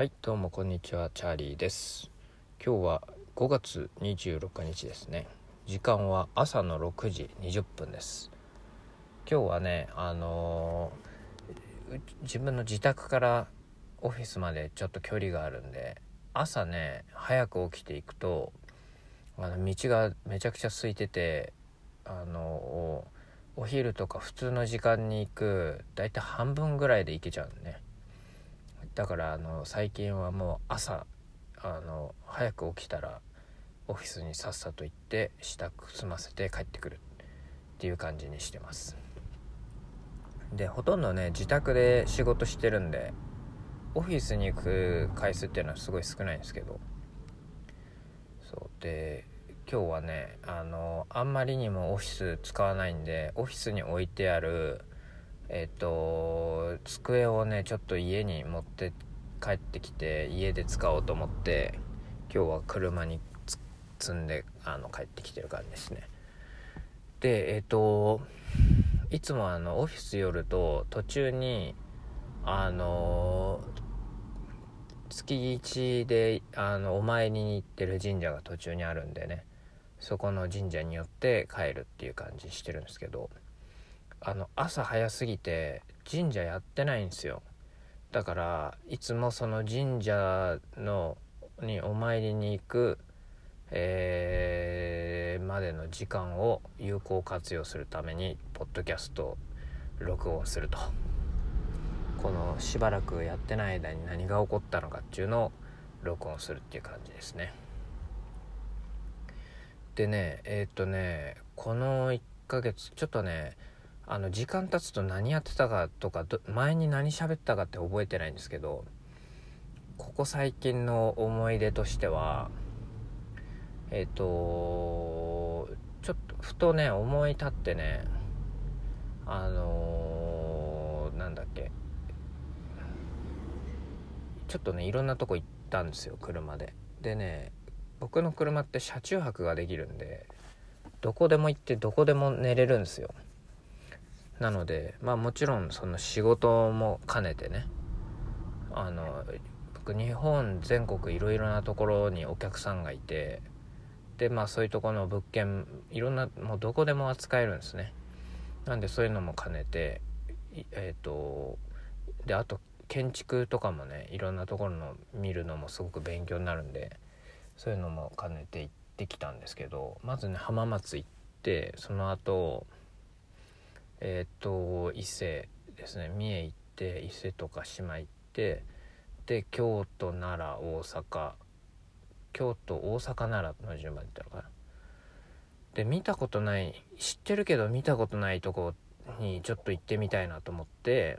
はいどうもこんにちはチャーリーです。今日は5月26日ですね。時間は朝の6時20分です。今日はねあのー自分の自宅からオフィスまでちょっと距離があるんで朝ね早く起きていくとあの道がめちゃくちゃ空いててあのおお昼とか普通の時間に行くだいたい半分ぐらいで行けちゃうね。だからあの最近はもう朝あの早く起きたらオフィスにさっさと行って支度済ませて帰ってくるっていう感じにしてます。でほとんどね自宅で仕事してるんでオフィスに行く回数っていうのはすごい少ないんですけどそうで今日はねあのあんまりにもオフィス使わないんでオフィスに置いてあるえっ、と机をねちょっと家に持って帰ってきて家で使おうと思って今日は車に積んであの帰ってきてる感じですね。でえっ、といつもあのオフィス寄ると途中にあの月1であのお参りに行ってる神社が途中にあるんでね。そこの神社によって帰るっていう感じしてるんですけど。あの朝早すぎて神社やってないんですよ。だからいつもその神社のにお参りに行く、えーまでの時間を有効活用するためにポッドキャストを録音すると。このしばらくやってない間に何が起こったのかっていうのを録音するっていう感じですね。でねえーっとねこの1ヶ月ちょっとねあの時間経つと何やってたかとか前に何喋ったかって覚えてないんですけどここ最近の思い出としてはえっ、とちょっとふとね思い立ってねあのーなんだっけちょっとねいろんなとこ行ったんですよ車で。でね僕の車って車中泊ができるんでどこでも行ってどこでも寝れるんですよ。なのでまあもちろんその仕事も兼ねてねあの僕日本全国いろいろなところにお客さんがいてでまあそういうとこの物件いろんなもうどこでも扱えるんですね。なんでそういうのも兼ねてえっ、とであと建築とかもねいろんなところの見るのもすごく勉強になるんでそういうのも兼ねて行ってきたんですけどまずね浜松行ってその後えっ、と伊勢ですね。三重行って伊勢とか島行ってで京都奈良大阪。京都大阪奈良の順番で行ったのかな。で見たことない知ってるけど見たことないとこにちょっと行ってみたいなと思って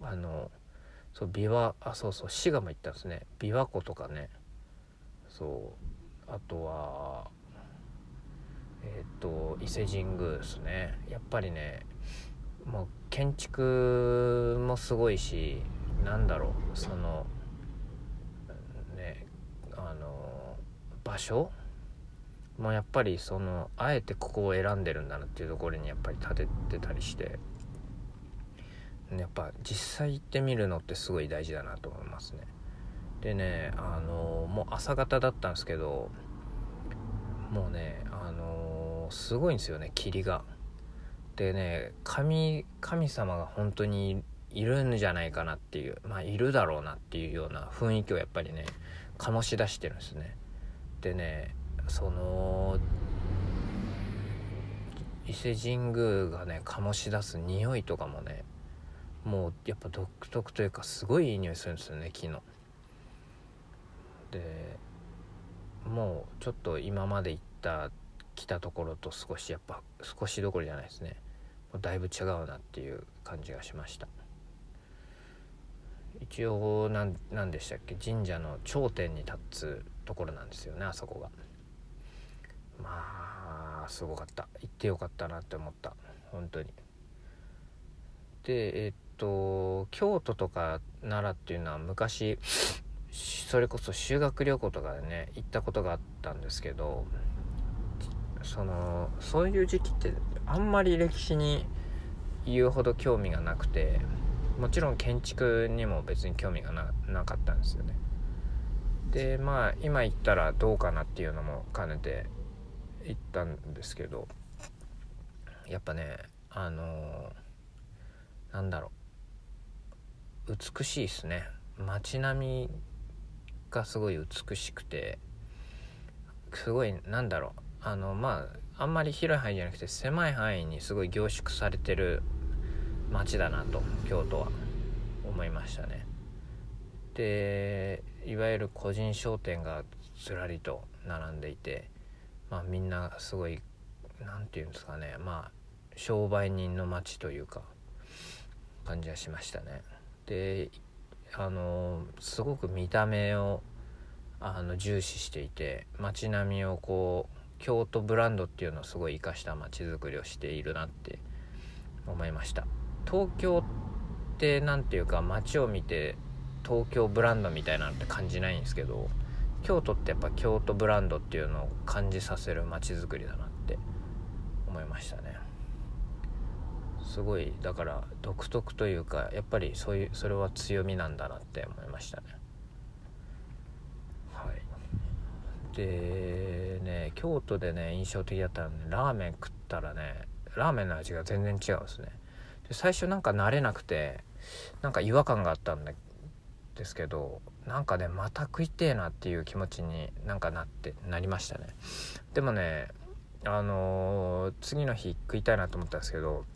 あのそう琵琶あそうそう滋賀も行ったんですね。琵琶湖とかね。そう。あとはえっ、と伊勢神宮ですね。やっぱりねもう建築もすごいしなんだろうそのねあの場所？もやっぱりそのあえてここを選んでるんだなっていうところにやっぱり立ててたりして。やっぱ実際行ってみるのってすごい大事だなと思いますね。でねあのもう朝方だったんですけどもうねあのすごいんですよね霧が。でね神神様が本当にいるんじゃないかなっていうまあいるだろうなっていうような雰囲気をやっぱりね醸し出してるんですね。でねその伊勢神宮がね醸し出す匂いとかもねもうやっぱ独特というかすごいいい匂いするんですよね木の。でもうちょっと今まで行った来たところと少しやっぱ少しどころじゃないですね。もうだいぶ違うなっていう感じがしました。一応なんなんでしたっけ？神社の頂点に立つところなんですよねあそこが。まあすごかった。行ってよかったなって思った。本当に。でえっと京都とか奈良っていうのは昔それこそ修学旅行とかでね行ったことがあったんですけどそのそういう時期ってあんまり歴史に言うほど興味がなくてもちろん建築にも別に興味がなかったんですよね。でまあ今言ったらどうかなっていうのも兼ねて言ったんですけどやっぱねあのー、なんだろう。美しいですね。街並みがすごい美しくてすごいなんだろう。あのまああんまり広い範囲じゃなくて狭い範囲にすごい凝縮されてる街だなと京都は思いましたね。でいわゆる個人商店がずらりと並んでいてまあみんなすごい何て言うんですかねまあ商売人の街というか感じがしましたね。であのすごく見た目をあの重視していて街並みをこう京都ブランドっていうのをすごい生かした街づくりをしているなって思いました。東京って何ていうか街を見て東京ブランドみたいなのって感じないんですけど京都ってやっぱ京都ブランドっていうのを感じさせる街づくりだなって思いましたね。すごいだから独特というかやっぱりそういうそれは強みなんだなって思いましたねはいでね京都でね印象的だったの、ね、ラーメン食ったらねラーメンの味が全然違うんですね。で最初なんか慣れなくてなんか違和感があったんですけどなんかねまた食いてえなっていう気持ちになんかなってなりましたね。でもねあのー、次の日食いたいなと思ったんですけど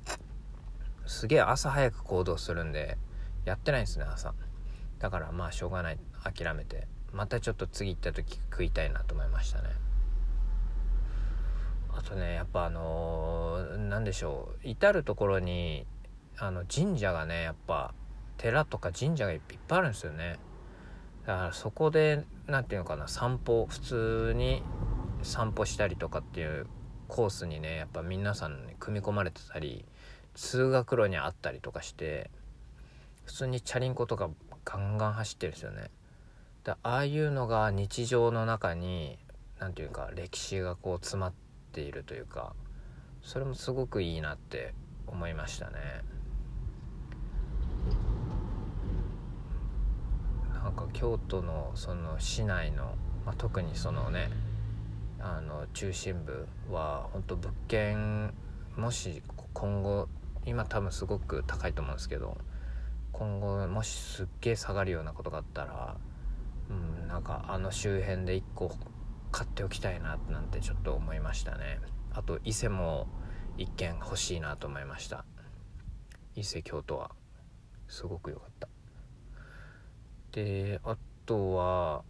すげえ朝早く行動するんでやってないんですね朝。だからまあしょうがない諦めて。またちょっと次行った時食いたいなと思いましたね。あとねやっぱあの何、ー、でしょう。至る所にあの神社がねやっぱ寺とか神社がいっぱいあるんですよね。だからそこで何て言うのかな散歩普通に散歩したりとかっていうコースにねやっぱ皆さん、ね、組み込まれてたり通学路にあったりとかして普通にチャリンコとかガンガン走ってるんですよね。だああいうのが日常の中に何て言うか歴史がこう詰まっているというかそれもすごくいいなって思いましたね。なんか京都のその市内の、まあ、特にそのねあの中心部は本当物件もし今後今多分すごく高いと思うんですけど今後もしすっげえ下がるようなことがあったらうん。なんかあの周辺で1個買っておきたいななんてちょっと思いましたね。あと伊勢も1軒欲しいなと思いました。伊勢京都はすごく良かった。であとは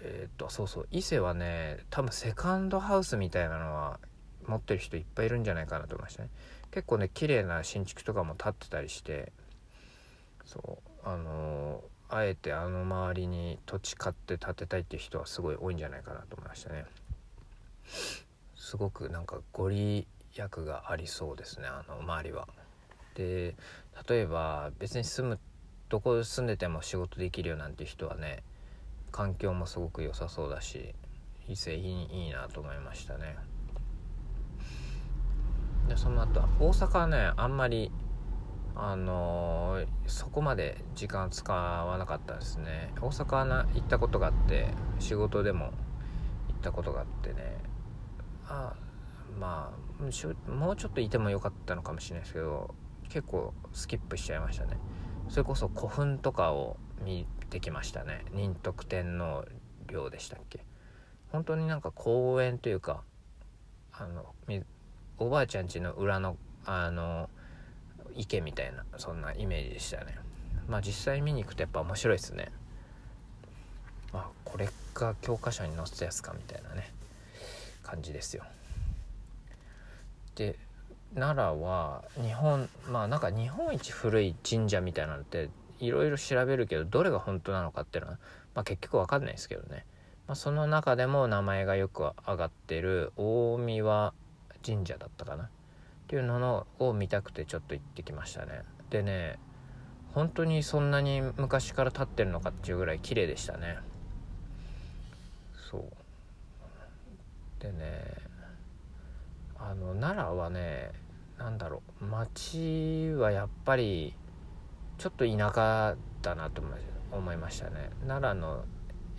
えっ、とそうそう伊勢はね多分セカンドハウスみたいなのは持ってる人いっぱいいるんじゃないかなと思いましたね。結構ね綺麗な新築とかも建ってたりしてそうあのー、あえてあの周りに土地買って建てたいっていう人はすごい多いんじゃないかなと思いましたね。すごくなんかご利益がありそうですねあの周りは。で例えば別に住むどこ住んでても仕事できるよなんて人はね環境もすごく良さそうだし伊勢いいいいなと思いましたね。でその後大阪はねあんまりあのー、そこまで時間使わなかったですね。大阪な行ったことがあって仕事でも行ったことがあってね。あまあもうちょっといてもよかったのかもしれないですけど結構スキップしちゃいましたね。それこそ古墳とかを見てきましたね。仁徳天皇陵でしたっけ。本当になんか公園というかあのおばあちゃん家の裏のあの池みたいなそんなイメージでしたね。まあ実際見に行くとやっぱ面白いですね。あこれが教科書に載せたやつかみたいなね。感じですよ。で奈良は日本まあなんか日本一古い神社みたいなのっていろいろ調べるけどどれが本当なのかっていうのは、まあ、結局分かんないですけどね、まあ、その中でも名前がよく上がってる大三輪神社だったかな。っていうのを見たくてちょっと行ってきましたね。でね本当にそんなに昔から建ってるのかっていうぐらい綺麗でしたね。そう。でねあの奈良はね何だろう街はやっぱりちょっと田舎だなと思いましたね。奈良の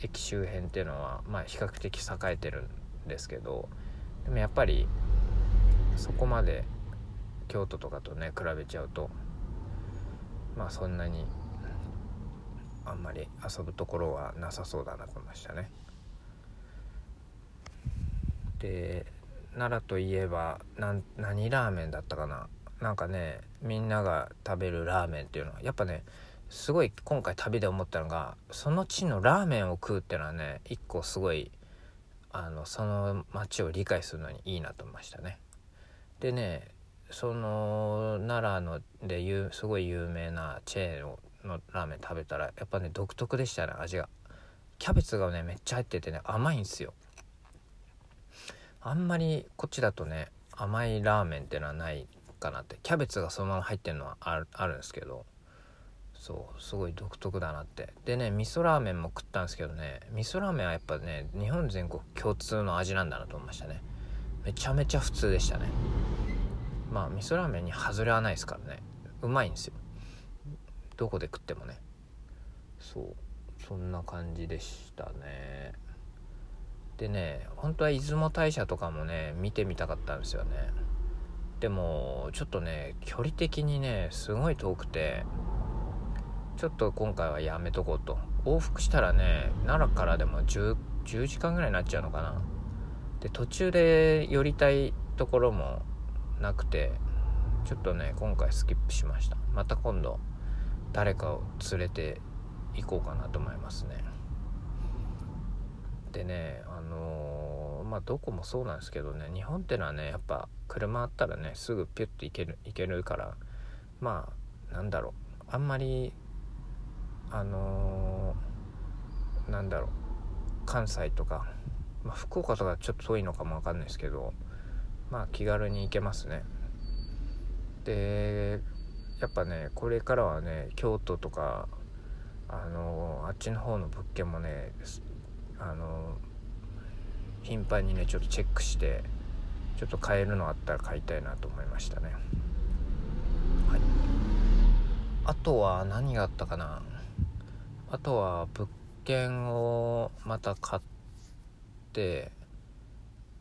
駅周辺っていうのは、まあ、比較的栄えてるんですけどでもやっぱりそこまで京都とかとね比べちゃうとまあそんなにあんまり遊ぶところはなさそうだなと思いましたね。で奈良といえば何ラーメンだったかななんかねみんなが食べるラーメンっていうのはやっぱねすごい今回旅で思ったのがその地のラーメンを食うっていうのはね一個すごいあのその町を理解するのにいいなと思いましたね。でねその奈良のですごい有名なチェーンのラーメン食べたらやっぱね独特でしたね味が。キャベツがねめっちゃ入っててね甘いんですよ。あんまりこっちだとね甘いラーメンってのはないかなって。キャベツがそのまま入ってるのはあるあるんですけど。そうすごい独特だなって。でね味噌ラーメンも食ったんですけどね。味噌ラーメンはやっぱね日本全国共通の味なんだなと思いましたね。めちゃめちゃ普通でしたね。まあ味噌ラーメンに外れはないですからね。うまいんですよ。どこで食ってもね。そう。そんな感じでしたね。でね本当は出雲大社とかもね見てみたかったんですよね。でもちょっとね距離的にねすごい遠くてちょっと今回はやめとこうと。往復したらね奈良からでも 10, 10時間ぐらいになっちゃうのかな。で途中で寄りたいところもなくてちょっとね今回スキップしました。また今度誰かを連れて行こうかなと思いますね。でねあのー、まあどこもそうなんですけどね日本ってのはねやっぱ車あったらねすぐピュッと行ける行けるからまあなんだろうあんまりあのー、なんだろう関西とか、まあ、福岡とかちょっと遠いのかもわかんないですけどまあ気軽に行けますね。でやっぱねこれからはね京都とかあのあっちの方の物件もねあの頻繁にねちょっとチェックしてちょっと買えるのあったら買いたいなと思いましたね。はい。あとは何があったかな？あとは物件をまた買って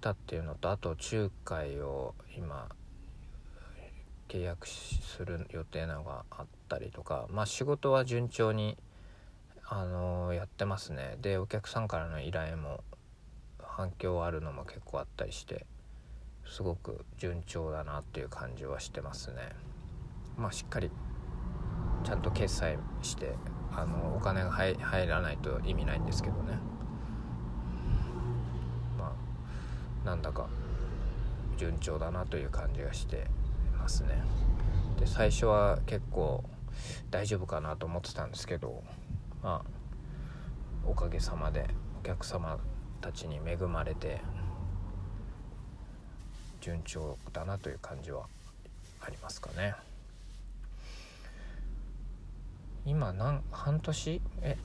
たっていうのとあと仲介を今契約する予定なのがあったりとかまあ仕事は順調にあのやってますね。でお客さんからの依頼も反響あるのも結構あったりしてすごく順調だなっていう感じはしてますね。まあしっかりちゃんと決済してあのお金が入らないと意味ないんですけどねまあなんだか順調だなという感じがしてますね。で最初は結構大丈夫かなと思ってたんですけどまあおかげさまでお客様たちに恵まれて順調だなという感じはありますかね。今何半年？え？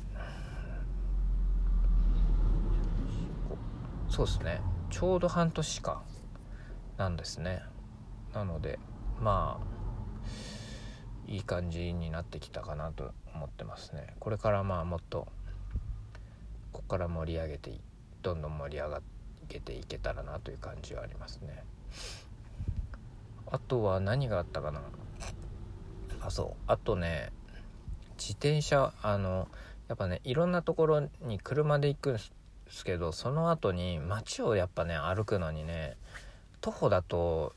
そうですね。ちょうど半年か。なんですね。なのでまあいい感じになってきたかなと思ってますね。これからまあもっとここから盛り上げてどんどん盛り上がげていけたらなという感じはありますね。あとは何があったかな？あそう。あとね自転車あのやっぱねいろんなところに車で行くんですけどその後に街をやっぱね歩くのにね徒歩だと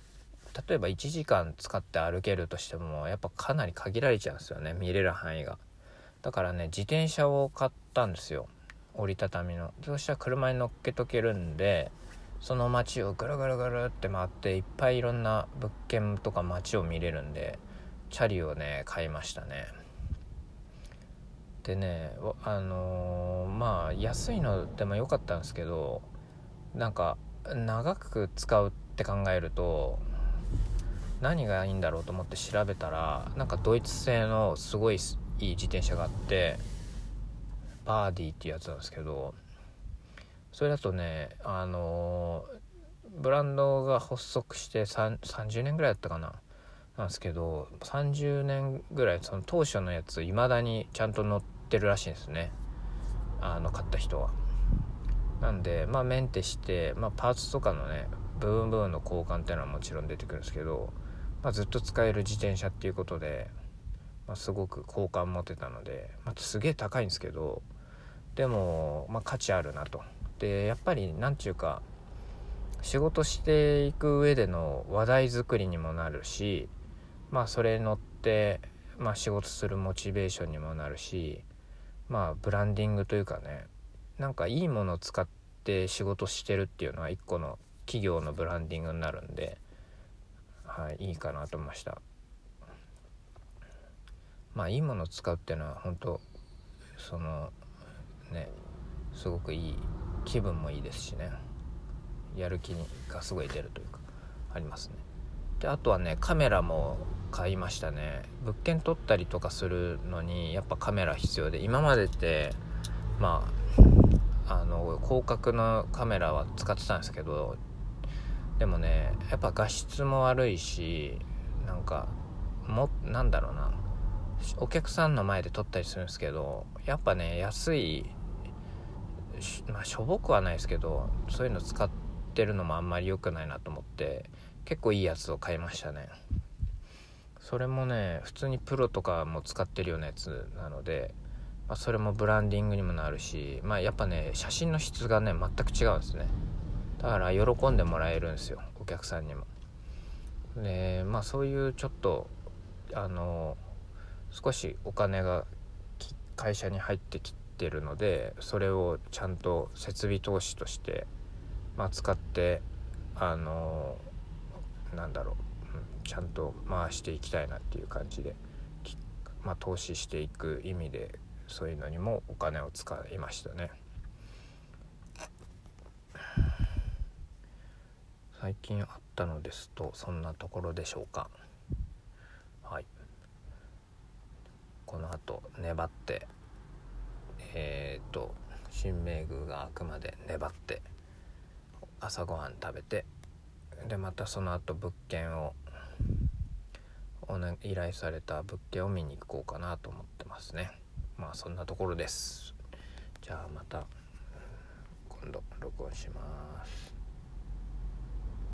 例えば1時間使って歩けるとしてもやっぱかなり限られちゃうんですよね見れる範囲が。だからね自転車を買ったんですよ。折りたたみの。そしたら車に乗っけとけるんでその街をぐるぐるぐるって回っていっぱいいろんな物件とか街を見れるんでチャリをね買いましたね。でねあのー、まあ安いのでも良かったんですけどなんか長く使うって考えると何がいいんだろうと思って調べたらなんかドイツ製のすごいいい自転車があってバーディーっていうやつなんですけどそれだとねあのブランドが発足して30年ぐらいだったかな。なんですけど30年ぐらいその当初のやつ未だにちゃんと乗ってるらしいんですね。あの買った人は。なんでまあメンテして、まあ、パーツとかのね部分部分の交換っていうのはもちろん出てくるんですけど、まあ、ずっと使える自転車っていうことで、まあ、すごく好感持てたので、まあ、すげえ高いんですけどでも、まあ、価値あるなと。でやっぱり何て言うか仕事していく上での話題作りにもなるしまあそれに乗って、まあ、仕事するモチベーションにもなるしまあブランディングというかねなんかいいものを使って仕事してるっていうのは一個の企業のブランディングになるんで、はい、いいかなと思いました。まあいいものを使うっていうのは本当そのねすごくいい気分もいいですしね。やる気がすごい出るというかありますね。であとはねカメラも買いましたね。物件撮ったりとかするのにやっぱカメラ必要で今までってまああの広角のカメラは使ってたんですけどでもねやっぱ画質も悪いしなんかもなんだろうなお客さんの前で撮ったりするんですけどやっぱね安いまあしょぼくはないですけどそういうの使ってるのもあんまり良くないなと思って結構いいやつを買いましたね。それもね普通にプロとかも使ってるようなやつなので、まあ、それもブランディングにもなるしまあやっぱね写真の質がね全く違うんですね。だから喜んでもらえるんですよお客さんにも。でまあそういうちょっとあの少しお金が会社に入ってきてるのでそれをちゃんと設備投資として、まあ、使ってあのなんだろう、ちゃんと回していきたいなっていう感じで、まあ、投資していく意味でそういうのにもお金を使いましたね。最近あったのですとそんなところでしょうかはいこのあと粘ってえっ、と新名宮が開くまで粘って朝ごはん食べてでまたその後物件をお、ね、依頼された物件を見に行こうかなと思ってますね。まあそんなところです。じゃあまた今度録音します。